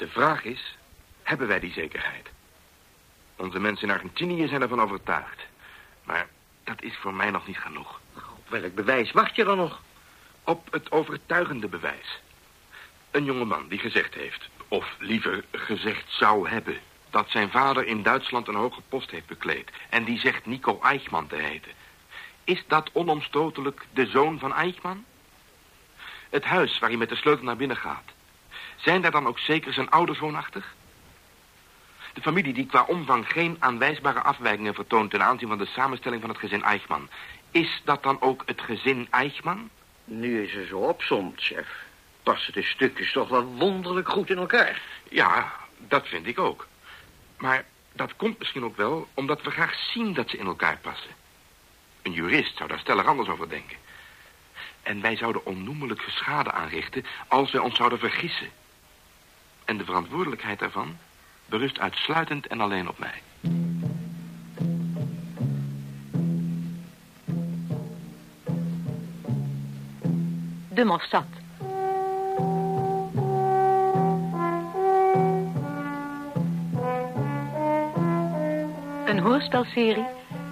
De vraag is, hebben wij die zekerheid? Onze mensen in Argentinië zijn ervan overtuigd. Maar dat is voor mij nog niet genoeg. Op welk bewijs wacht je dan nog? Op het overtuigende bewijs. Een jongeman die gezegd heeft, of liever gezegd zou hebben... dat zijn vader in Duitsland een hoge post heeft bekleed... en die zegt Nico Eichmann te heten. Is dat onomstotelijk de zoon van Eichmann? Het huis waar hij met de sleutel naar binnen gaat... zijn daar dan ook zeker zijn ouders woonachtig? De familie die qua omvang geen aanwijsbare afwijkingen vertoont... ten aanzien van de samenstelling van het gezin Eichmann... is dat dan ook het gezin Eichmann? Nu is er zo opzomt, chef. Passen de stukjes toch wel wonderlijk goed in elkaar. Ja, dat vind ik ook. Maar dat komt misschien ook wel omdat we graag zien dat ze in elkaar passen. Een jurist zou daar stellig anders over denken. En wij zouden onnoemelijk schade aanrichten als wij ons zouden vergissen. En de verantwoordelijkheid daarvan berust uitsluitend en alleen op mij. De Mossad. Een hoorspelserie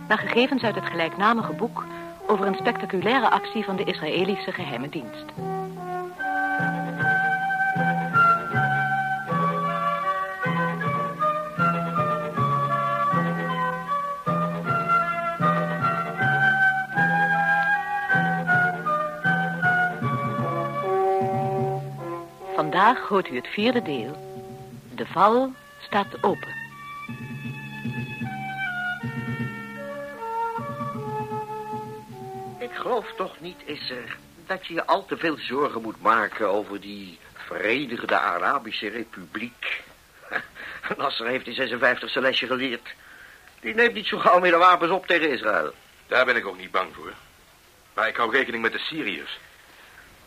naar gegevens uit het gelijknamige boek over een spectaculaire actie van de Israëlische geheime dienst. Vandaag hoort u het vierde deel. De val staat open. Ik geloof toch niet, is er, dat je je al te veel zorgen moet maken over die Verenigde Arabische Republiek. Nasser heeft in 56 zijn lesje geleerd. Die neemt niet zo gauw meer de wapens op tegen Israël. Daar ben ik ook niet bang voor. Maar ik hou rekening met de Syriërs.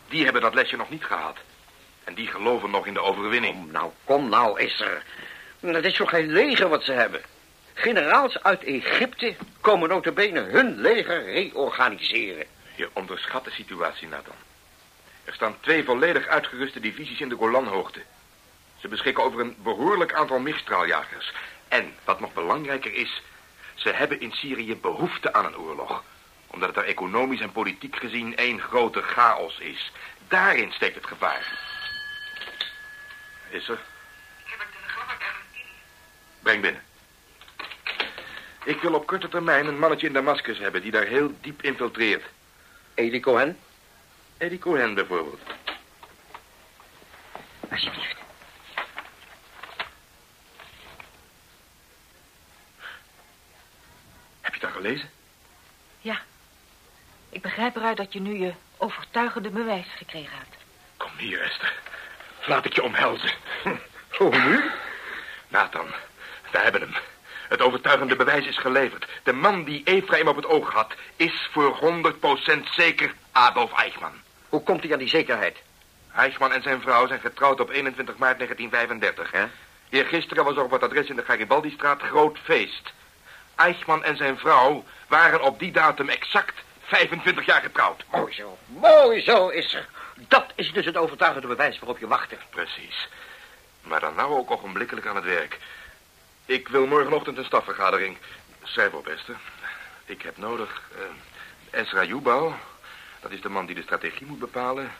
Die hebben dat lesje nog niet gehad. En die geloven nog in de overwinning. Kom nou, kom nou, is er. Dat is toch geen leger wat ze hebben. Generaals uit Egypte komen notabene hun leger reorganiseren. Je onderschat de situatie, Nathan. Er staan twee volledig uitgeruste divisies in de Golanhoogte. Ze beschikken over een behoorlijk aantal MIG-straaljagers. En, wat nog belangrijker is... ze hebben in Syrië behoefte aan een oorlog. Omdat het er economisch en politiek gezien één grote chaos is. Daarin steekt het gevaar. Is er? Ik heb een telegram uit Argentinië. Breng binnen. Ik wil op korte termijn een mannetje in Damascus hebben... die daar heel diep infiltreert. Eli Cohen? Eddie Cohen bijvoorbeeld. Alsjeblieft. Heb je dat gelezen? Ja. Ik begrijp eruit dat je nu je overtuigende bewijs gekregen hebt. Kom hier, Esther. Laat ik je omhelzen. Hoe nu? Nathan, we hebben hem. Het overtuigende bewijs is geleverd. De man die Ephraim op het oog had... is voor 100% zeker Adolf Eichmann. Hoe komt hij aan die zekerheid? Eichmann en zijn vrouw zijn getrouwd op 21 maart 1935. Ja? Eergisteren was er op het adres in de Garibaldi-straat groot feest. Eichmann en zijn vrouw waren op die datum exact 25 jaar getrouwd. Mooi zo. Mooi zo is er. Dat is dus het overtuigende bewijs waarop je wachtte. Precies. Maar dan nou ook ogenblikkelijk aan het werk. Ik wil morgenochtend een stafvergadering. Schrijf op, Esther. Ik heb nodig eh Ezra Jubal. Dat is de man die de strategie moet bepalen.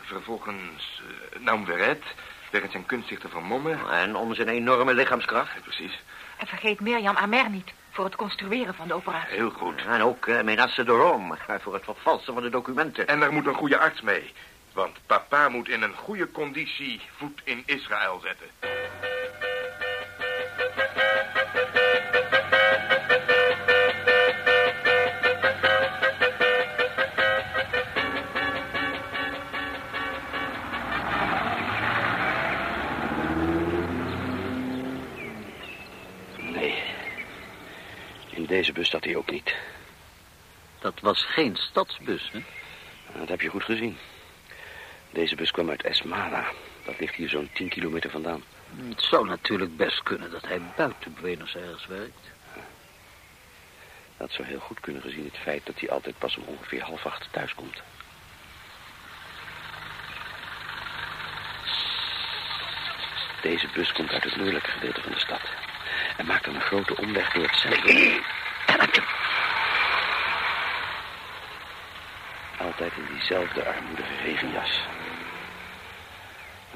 Vervolgens uh, Naum Verret. Wegens zijn kunstig te vermommen. En om zijn enorme lichaamskracht. Ja, precies. En vergeet Mirjam Amer niet voor het construeren van de operatie. Heel goed. En ook uh, Menasse de Rome voor het vervalsen van de documenten. En er moet een goede arts mee. Want papa moet in een goede conditie voet in Israël zetten. Bus zat hij ook niet. Dat was geen stadsbus, hè? Dat heb je goed gezien. Deze bus kwam uit Esmara. Dat ligt hier zo'n 10 kilometer vandaan. Het zou natuurlijk best kunnen dat hij buiten Buenos Aires werkt. Dat zou heel goed kunnen gezien het feit dat hij altijd pas om ongeveer half acht thuis komt. Deze bus komt uit het noordelijke gedeelte van de stad. En maakt dan een grote omweg door het centrum. Altijd in diezelfde armoedige regenjas.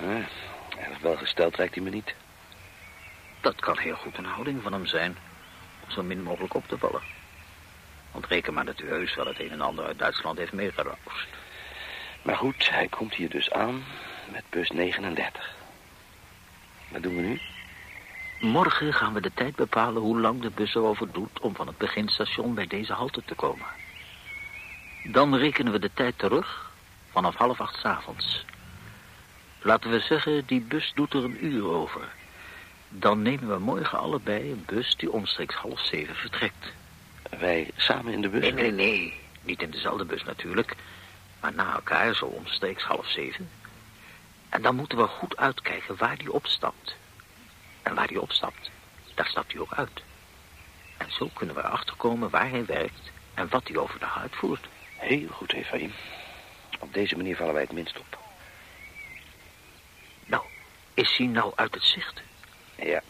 Ah, erg welgesteld lijkt hij me niet. Dat kan heel goed een houding van hem zijn. Om zo min mogelijk op te vallen. Want reken maar dat u heus wel het een en ander uit Duitsland heeft meegeroust. Maar goed, hij komt hier dus aan met bus 39. Wat doen we nu? Morgen gaan we de tijd bepalen hoe lang de bus erover doet... om van het beginstation bij deze halte te komen. Dan rekenen we de tijd terug vanaf half acht 's avonds. Laten we zeggen, die bus doet er een uur over. Dan nemen we morgen allebei een bus die omstreeks half zeven vertrekt. Wij samen in de bus? Nee, nee, nee. Niet in dezelfde bus natuurlijk. Maar na elkaar zo omstreeks half zeven. En dan moeten we goed uitkijken waar die opstapt. En waar die opstapt, daar stapt hij ook uit. En zo kunnen we erachter komen waar hij werkt en wat hij overdag uitvoert. Heel goed, Efraim. Op deze manier vallen wij het minst op. Nou, is hij nou uit het zicht? Ja,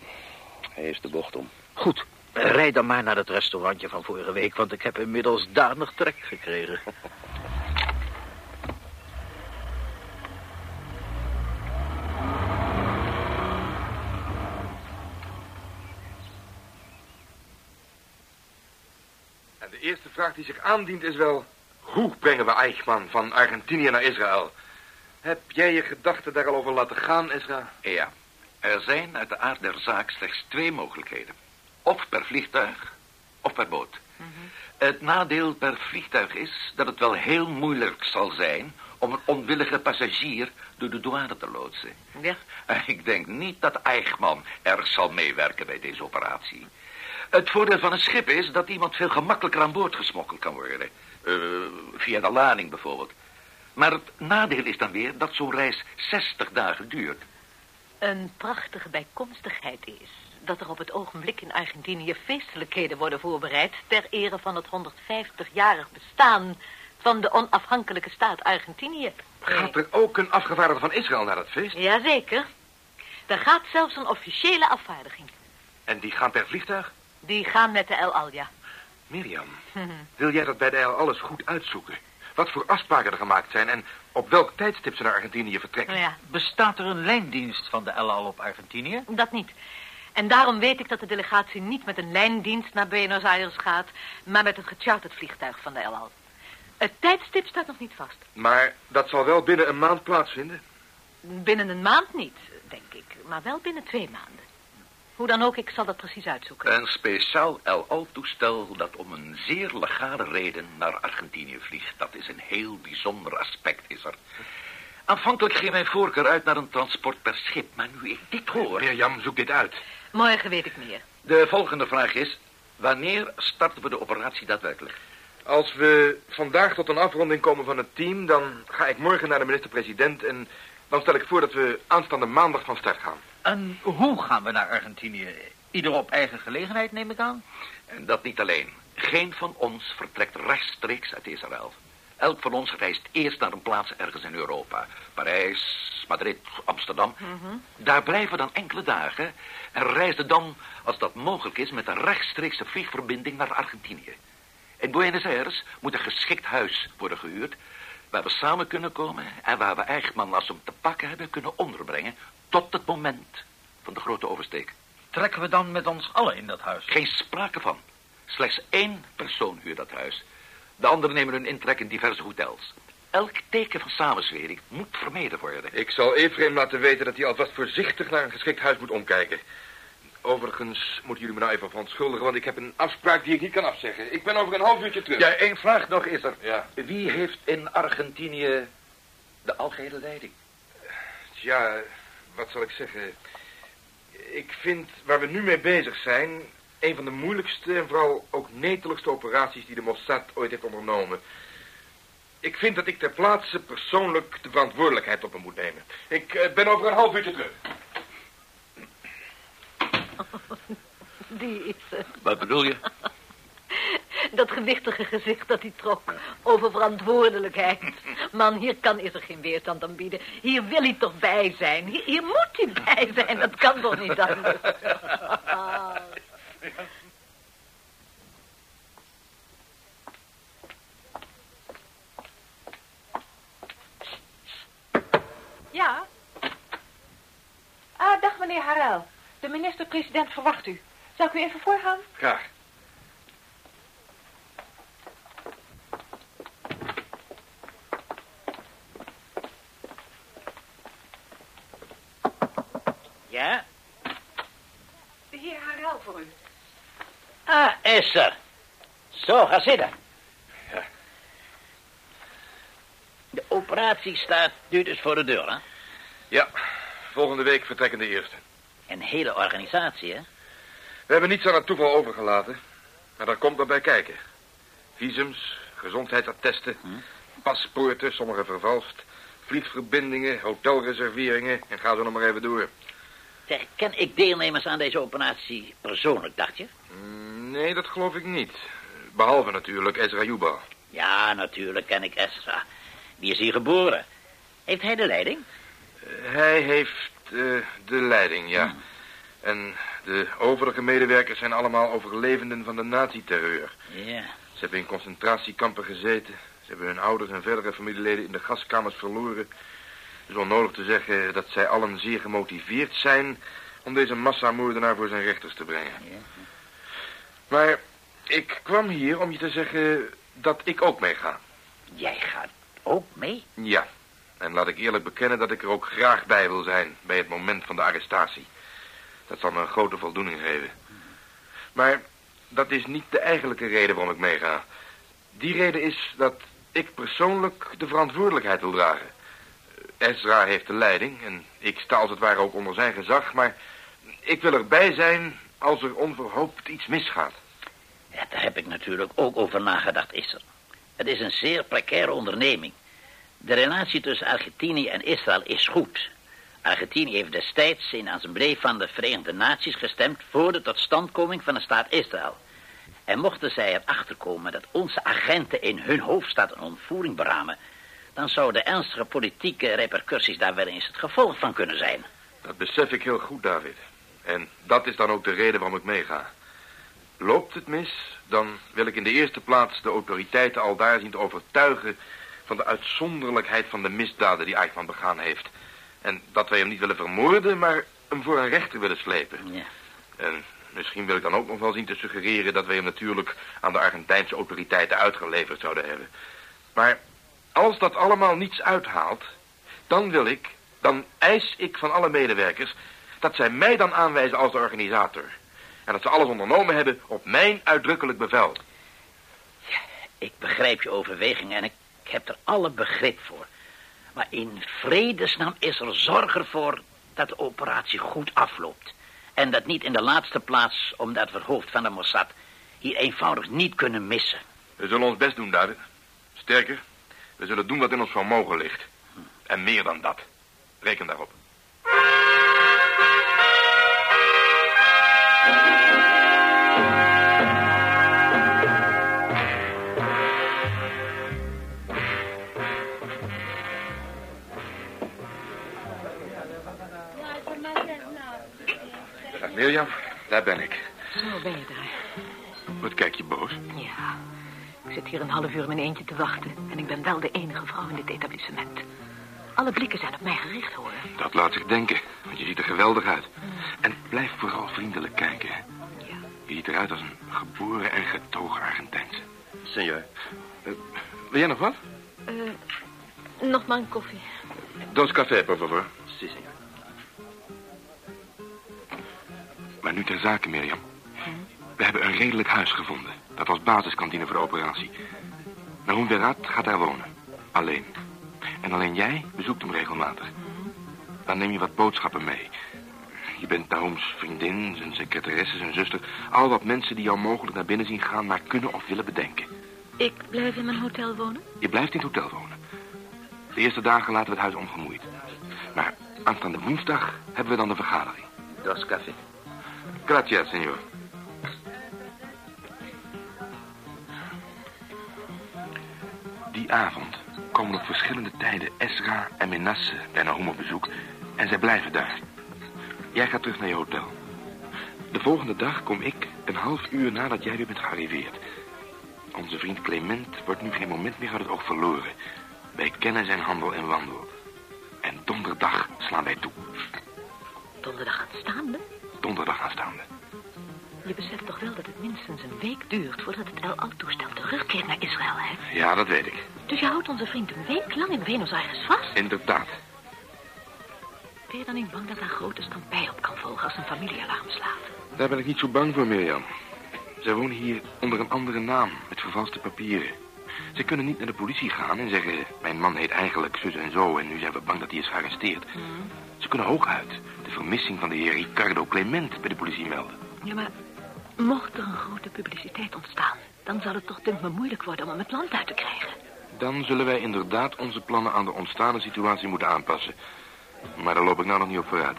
hij is de bocht om. Goed, rijd dan maar naar het restaurantje van vorige week... want ik heb inmiddels danig trek gekregen. En de eerste vraag die zich aandient is wel... Hoe brengen we Eichmann van Argentinië naar Israël? Heb jij je gedachten daar al over laten gaan, Ezra? Ja, er zijn uit de aard der zaak slechts twee mogelijkheden. Of per vliegtuig, of per boot. Het nadeel per vliegtuig is dat het wel heel moeilijk zal zijn... om een onwillige passagier door de douane te loodsen. Ja. Ik denk niet dat Eichmann erg zal meewerken bij deze operatie. Het voordeel van een schip is dat iemand veel gemakkelijker aan boord gesmokkeld kan worden. Eh, via de lading bijvoorbeeld. Maar het nadeel is dan weer dat zo'n reis 60 dagen duurt. Een prachtige bijkomstigheid is dat er op het ogenblik in Argentinië feestelijkheden worden voorbereid... ter ere van het 150-jarig bestaan van de onafhankelijke staat Argentinië. Gaat er ook een afgevaardigde van Israël naar het feest? Jazeker. Er gaat zelfs een officiële afvaardiging. En die gaan per vliegtuig? Die gaan met de El Alja. Mirjam, wil jij dat bij de El alles goed uitzoeken? Wat voor afspraken er gemaakt zijn en op welk tijdstip ze naar Argentinië vertrekken? Nou ja, Bestaat er een lijndienst van de El Al op Argentinië? dat niet. En daarom weet ik dat de delegatie niet met een lijndienst naar Buenos Aires gaat... maar met een gecharterd vliegtuig van de El Al. Het tijdstip staat nog niet vast. Maar dat zal wel binnen een maand plaatsvinden. Binnen een maand niet, denk ik. Maar wel binnen twee maanden. Hoe dan ook, ik zal dat precies uitzoeken. Een speciaal El Al-toestel dat om een zeer legale reden naar Argentinië vliegt. Dat is een heel bijzonder aspect, is er. Aanvankelijk ging mijn voorkeur uit naar een transport per schip. Maar nu ik dit hoor... Mirjam, zoek dit uit. Morgen weet ik meer. De volgende vraag is... Wanneer starten we de operatie daadwerkelijk? Als we vandaag tot een afronding komen van het team... dan ga ik morgen naar de minister-president... en dan stel ik voor dat we aanstaande maandag van start gaan. En hoe gaan we naar Argentinië? Ieder op eigen gelegenheid, neem ik aan? En dat niet alleen. Geen van ons vertrekt rechtstreeks uit Israël. Elk van ons reist eerst naar een plaats ergens in Europa. Parijs, Madrid, Amsterdam. Daar blijven we dan enkele dagen... en reizen dan, als dat mogelijk is... met een rechtstreekse vliegverbinding naar Argentinië. In Buenos Aires moet een geschikt huis worden gehuurd... waar we samen kunnen komen... en waar we Eichmann, als we hem te pakken hebben, kunnen onderbrengen... tot het moment van de grote oversteek. Trekken we dan met ons allen in dat huis? Geen sprake van. Slechts één persoon huurt dat huis. De anderen nemen hun intrek in diverse hotels. Elk teken van samenzwering moet vermeden worden. Ik zal Efraim laten weten dat hij alvast voorzichtig naar een geschikt huis moet omkijken. Overigens moeten jullie me nou even verontschuldigen, want ik heb een afspraak die ik niet kan afzeggen. Ik ben over een half uurtje terug. Ja, één vraag nog is er. Ja. Wie heeft in Argentinië de algehele leiding? Ja, wat zal ik zeggen? Ik vind waar we nu mee bezig zijn... een van de moeilijkste en vooral ook neteligste operaties... die de Mossad ooit heeft ondernomen. Ik vind dat ik ter plaatse persoonlijk de verantwoordelijkheid op me moet nemen. Ik eh, ben over een half uurtje terug. Die is het. Wat bedoel je? Dat gewichtige gezicht dat hij trok. Over verantwoordelijkheid. Man, hier kan is er geen weerstand aan bieden. Hier wil hij toch bij zijn. Hier, hier moet hij bij zijn. Dat kan toch niet anders. Ja? Ah, dag meneer Harel. De minister-president verwacht u. Zal ik u even voorgaan? Graag. Ja? De heer Harel voor u. Ah, Esther. Zo, ga zitten. Ja. De operatie staat nu dus voor de deur, hè? Ja, volgende week vertrekken de eerste. Een hele organisatie, hè? We hebben niets aan het toeval overgelaten. Maar daar komt erbij kijken. Visums, gezondheidsattesten, paspoorten, sommige vervalst, vliegverbindingen, hotelreserveringen en ga zo nog maar even door. Ken ik deelnemers aan deze operatie persoonlijk, dacht je? Mm, Nee, dat geloof ik niet. Behalve natuurlijk Ezra Yuba. Ja, natuurlijk ken ik Esra. Die is hier geboren. Heeft hij de leiding? Eh, Hij heeft eh, de leiding, ja. En de overige medewerkers zijn allemaal overlevenden van de nazi-terreur. Ja. Ze hebben in concentratiekampen gezeten. Ze hebben hun ouders en verdere familieleden in de gaskamers verloren. Het is onnodig te zeggen dat zij allen zeer gemotiveerd zijn... om deze massamoordenaar voor zijn rechters te brengen. Maar ik kwam hier om je te zeggen dat ik ook meega. Jij gaat ook mee? Ja, en laat ik eerlijk bekennen dat ik er ook graag bij wil zijn... bij het moment van de arrestatie. Dat zal me een grote voldoening geven. Maar dat is niet de eigenlijke reden waarom ik meega. Die reden is dat ik persoonlijk de verantwoordelijkheid wil dragen. Ezra heeft de leiding en ik sta als het ware ook onder zijn gezag... maar ik wil erbij zijn als er onverhoopt iets misgaat. Ja, daar heb ik natuurlijk ook over nagedacht, Israël. Het is een zeer precaire onderneming. De relatie tussen Argentinië en Israël is goed. Argentinië heeft destijds in assemblee van de Verenigde Naties gestemd... voor de totstandkoming van de staat Israël. En mochten zij erachter komen dat onze agenten in hun hoofdstad een ontvoering beramen... dan zouden ernstige politieke repercussies daar wel eens het gevolg van kunnen zijn. Dat besef ik heel goed, David. En dat is dan ook de reden waarom ik meega. Loopt het mis, dan wil ik in de eerste plaats de autoriteiten al daar zien te overtuigen... van de uitzonderlijkheid van de misdaden die Eichmann begaan heeft. En dat wij hem niet willen vermoorden, maar hem voor een rechter willen slepen. Ja. En misschien wil ik dan ook nog wel zien te suggereren... dat wij hem natuurlijk aan de Argentijnse autoriteiten uitgeleverd zouden hebben. Maar als dat allemaal niets uithaalt... dan wil ik, dan eis ik van alle medewerkers... dat zij mij dan aanwijzen als de organisator. En dat ze alles ondernomen hebben op mijn uitdrukkelijk bevel. Ik begrijp je overweging en ik heb er alle begrip voor. Maar in vredesnaam is er zorg ervoor dat de operatie goed afloopt. En dat niet in de laatste plaats omdat we het hoofd van de Mossad hier eenvoudig niet kunnen missen. We zullen ons best doen, David. Sterker, we zullen doen wat in ons vermogen ligt. En meer dan dat. Reken daarop. Mirjam, daar ben ik. Zo ben je daar. Wat kijk je boos? Ja, ik zit hier een half uur in mijn eentje te wachten. En ik ben wel de enige vrouw in dit etablissement. Alle blikken zijn op mij gericht, hoor. Dat laat zich denken, want je ziet er geweldig uit. En blijf vooral vriendelijk kijken. Ja. Je ziet eruit als een geboren en getogen Argentijnse. Senor. Eh, wil jij nog wat? Eh, nog maar een koffie. Dos café, por favor. Si, senor. Maar nu ter zake, Mirjam. We hebben een redelijk huis gevonden. Dat als basiskantine voor de operatie. Nahoen Berat gaat daar wonen. Alleen. En alleen jij bezoekt hem regelmatig. Dan neem je wat boodschappen mee. Je bent Nahoem's vriendin, zijn secretaresse, zijn zuster. Al wat mensen die jou mogelijk naar binnen zien gaan... maar kunnen of willen bedenken. Ik blijf in mijn hotel wonen? Je blijft in het hotel wonen. De eerste dagen laten we het huis ongemoeid. Maar aanstaande woensdag hebben we dan de vergadering. Dos café. Gracias, senor. Die avond komen op verschillende tijden Esra en Menasse bij Nahum op bezoek en zij blijven daar. Jij gaat terug naar je hotel. De volgende dag kom ik een half uur nadat jij weer bent gearriveerd. Onze vriend Clement wordt nu geen moment meer uit het oog verloren. Wij kennen zijn handel en wandel. En donderdag slaan wij toe. Donderdag aanstaande? Donderdag aanstaande. Je beseft toch wel dat het minstens een week duurt voordat het El Al-toestel terugkeert naar Israël, hè? Ja, dat weet ik. Dus je houdt onze vriend een week lang in Buenos Aires vast? Inderdaad. Ben je dan niet bang dat daar grote stampij op kan volgen als een familiealarm slaat? Daar ben ik niet zo bang voor, Mirjam. Zij wonen hier onder een andere naam, met vervalste papieren. Ze kunnen niet naar de politie gaan en zeggen... mijn man heet eigenlijk zus en zo en nu zijn we bang dat hij is gearresteerd. Ze kunnen hooguit de vermissing van de heer Ricardo Clement bij de politie melden. Ja, maar mocht er een grote publiciteit ontstaan... dan zal het toch denk me moeilijk worden om hem het land uit te krijgen. Dan zullen wij inderdaad onze plannen aan de ontstaande situatie moeten aanpassen. Maar daar loop ik nou nog niet op vooruit.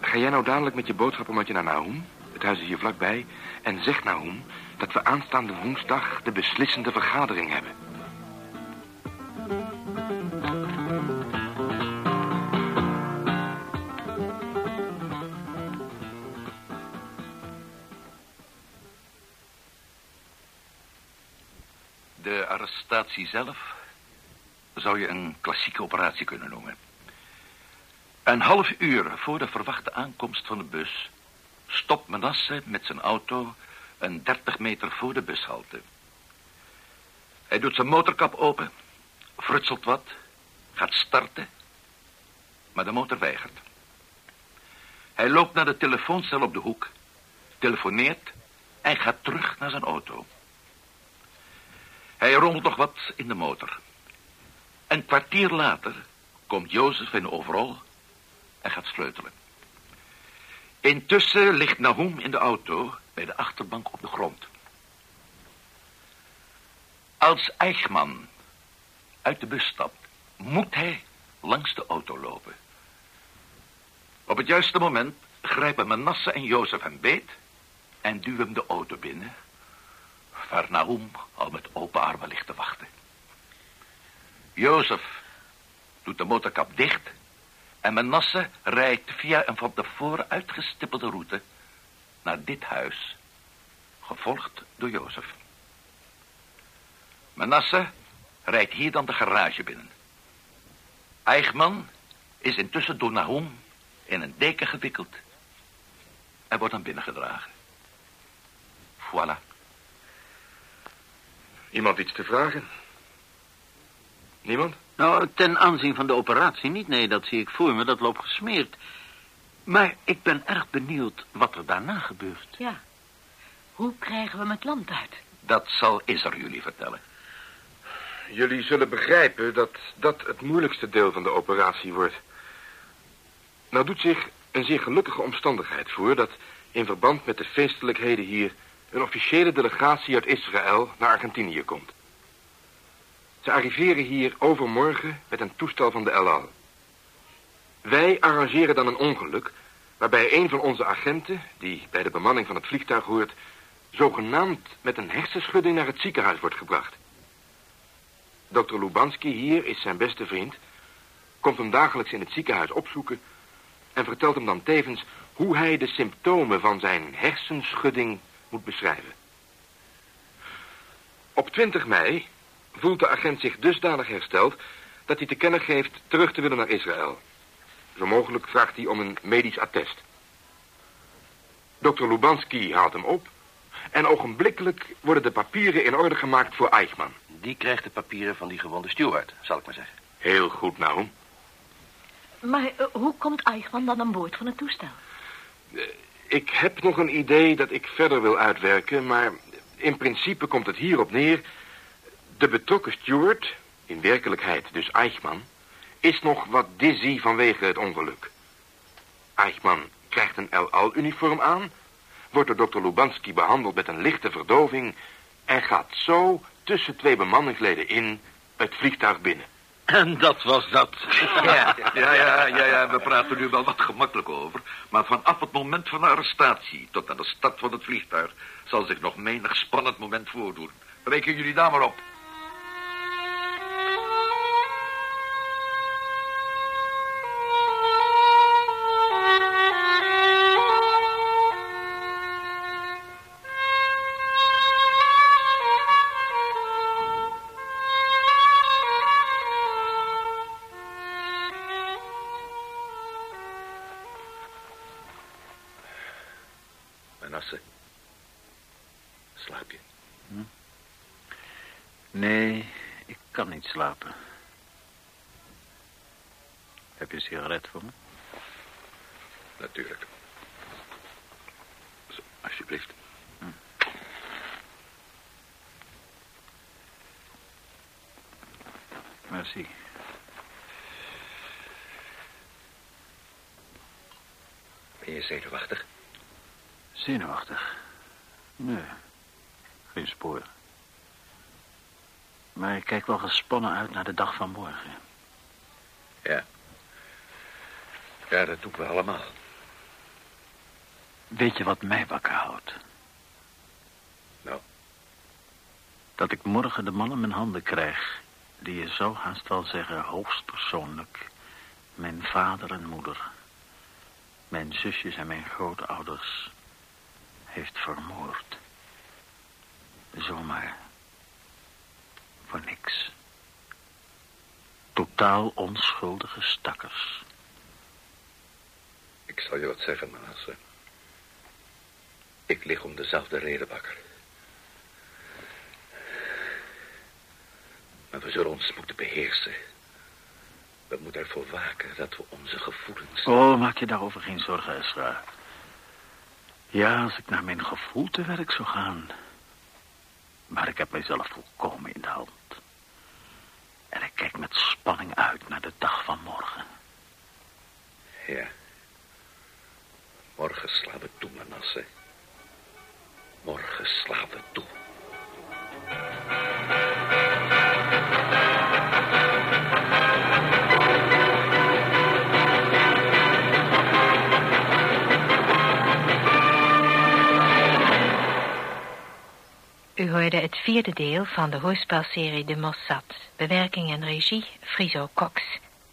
Ga jij nou dadelijk met je boodschappenmatje naar Nahum? Het huis is hier vlakbij. En zeg Nahum dat we aanstaande woensdag de beslissende vergadering hebben. Arrestatie zelf zou je een klassieke operatie kunnen noemen. Een half uur voor de verwachte aankomst van de bus... stopt Manasse met zijn auto een 30 meter voor de bushalte. Hij doet zijn motorkap open, frutselt wat, gaat starten... maar de motor weigert. Hij loopt naar de telefooncel op de hoek, telefoneert... en gaat terug naar zijn auto... Hij rommelt nog wat in de motor. Een kwartier later komt Jozef in overal en gaat sleutelen. Intussen ligt Nahum in de auto bij de achterbank op de grond. Als Eichmann uit de bus stapt, moet hij langs de auto lopen. Op het juiste moment grijpen Manasse en Jozef hem beet en duwen hem de auto binnen waar Nahum al met open armen ligt te wachten. Jozef doet de motorkap dicht en Menasse rijdt via een van tevoren uitgestippelde route naar dit huis, gevolgd door Jozef. Menasse rijdt hier dan de garage binnen. Eichmann is intussen door Nahum in een deken gewikkeld en wordt dan binnengedragen. Voilà. Iemand iets te vragen? Niemand? Nou, ten aanzien van de operatie niet. Nee, dat zie ik voor me. Dat loopt gesmeerd. Maar ik ben erg benieuwd wat er daarna gebeurt. Ja. Hoe krijgen we het land uit? Dat zal Isser jullie vertellen. Jullie zullen begrijpen dat dat het moeilijkste deel van de operatie wordt. Nou doet zich een zeer gelukkige omstandigheid voor... dat in verband met de feestelijkheden hier... een officiële delegatie uit Israël naar Argentinië komt. Ze arriveren hier overmorgen met een toestel van de El Al. Wij arrangeren dan een ongeluk... waarbij een van onze agenten, die bij de bemanning van het vliegtuig hoort... zogenaamd met een hersenschudding naar het ziekenhuis wordt gebracht. Dr. Lubanski hier is zijn beste vriend... komt hem dagelijks in het ziekenhuis opzoeken... en vertelt hem dan tevens hoe hij de symptomen van zijn hersenschudding moet beschrijven. Op 20 mei voelt de agent zich dusdanig hersteld... dat hij te kennen geeft terug te willen naar Israël. Zo mogelijk vraagt hij om een medisch attest. Dr. Lubanski haalt hem op... en ogenblikkelijk worden de papieren in orde gemaakt voor Eichmann. Die krijgt de papieren van die gewonde steward, zal ik maar zeggen. Heel goed, nou. Maar eh, hoe komt Eichmann dan aan boord van het toestel? Ik heb nog een idee dat ik verder wil uitwerken... maar in principe komt het hierop neer... de betrokken steward, in werkelijkheid dus Eichmann... is nog wat dizzy vanwege het ongeluk. Eichmann krijgt een El Al-uniform aan... wordt door dokter Lubanski behandeld met een lichte verdoving... en gaat zo tussen twee bemanningsleden in het vliegtuig binnen. En dat was dat. Ja, ja, ja, ja, we praten nu wel wat gemakkelijk over. Maar vanaf het moment van de arrestatie tot aan de start van het vliegtuig... zal zich nog menig spannend moment voordoen. Reken jullie daar maar op. je? Nee, ik kan niet slapen. Heb je een sigaret voor me? Natuurlijk. Zo, alsjeblieft. Merci. Ben je zenuwachtig? Zenuwachtig? Nee, geen spoor. Maar ik kijk wel gespannen uit naar de dag van morgen. Ja. Ja, dat doen we allemaal. Weet je wat mij wakker houdt? Nou? Dat ik morgen de man in mijn handen krijg... die je zou haast wel zeggen hoogstpersoonlijk... mijn vader en moeder... mijn zusjes en mijn grootouders... heeft vermoord. Zomaar. Voor niks. Totaal onschuldige stakkers. Ik zal je wat zeggen, Manasse. Ik lig om dezelfde reden wakker. Maar we zullen ons moeten beheersen. We moeten ervoor waken dat we onze gevoelens... Oh, maak je daarover geen zorgen, Esra. Ja, als ik naar mijn gevoel te werk zou gaan. Maar ik heb mijzelf volkomen in de hand. En ik kijk met spanning uit naar de dag van morgen. Ja. Morgen slaan we toe, Manasse. Morgen slaan we toe. U hoorde het vierde deel van de hoorspelserie De Mossad. Bewerking en regie Friso Cox.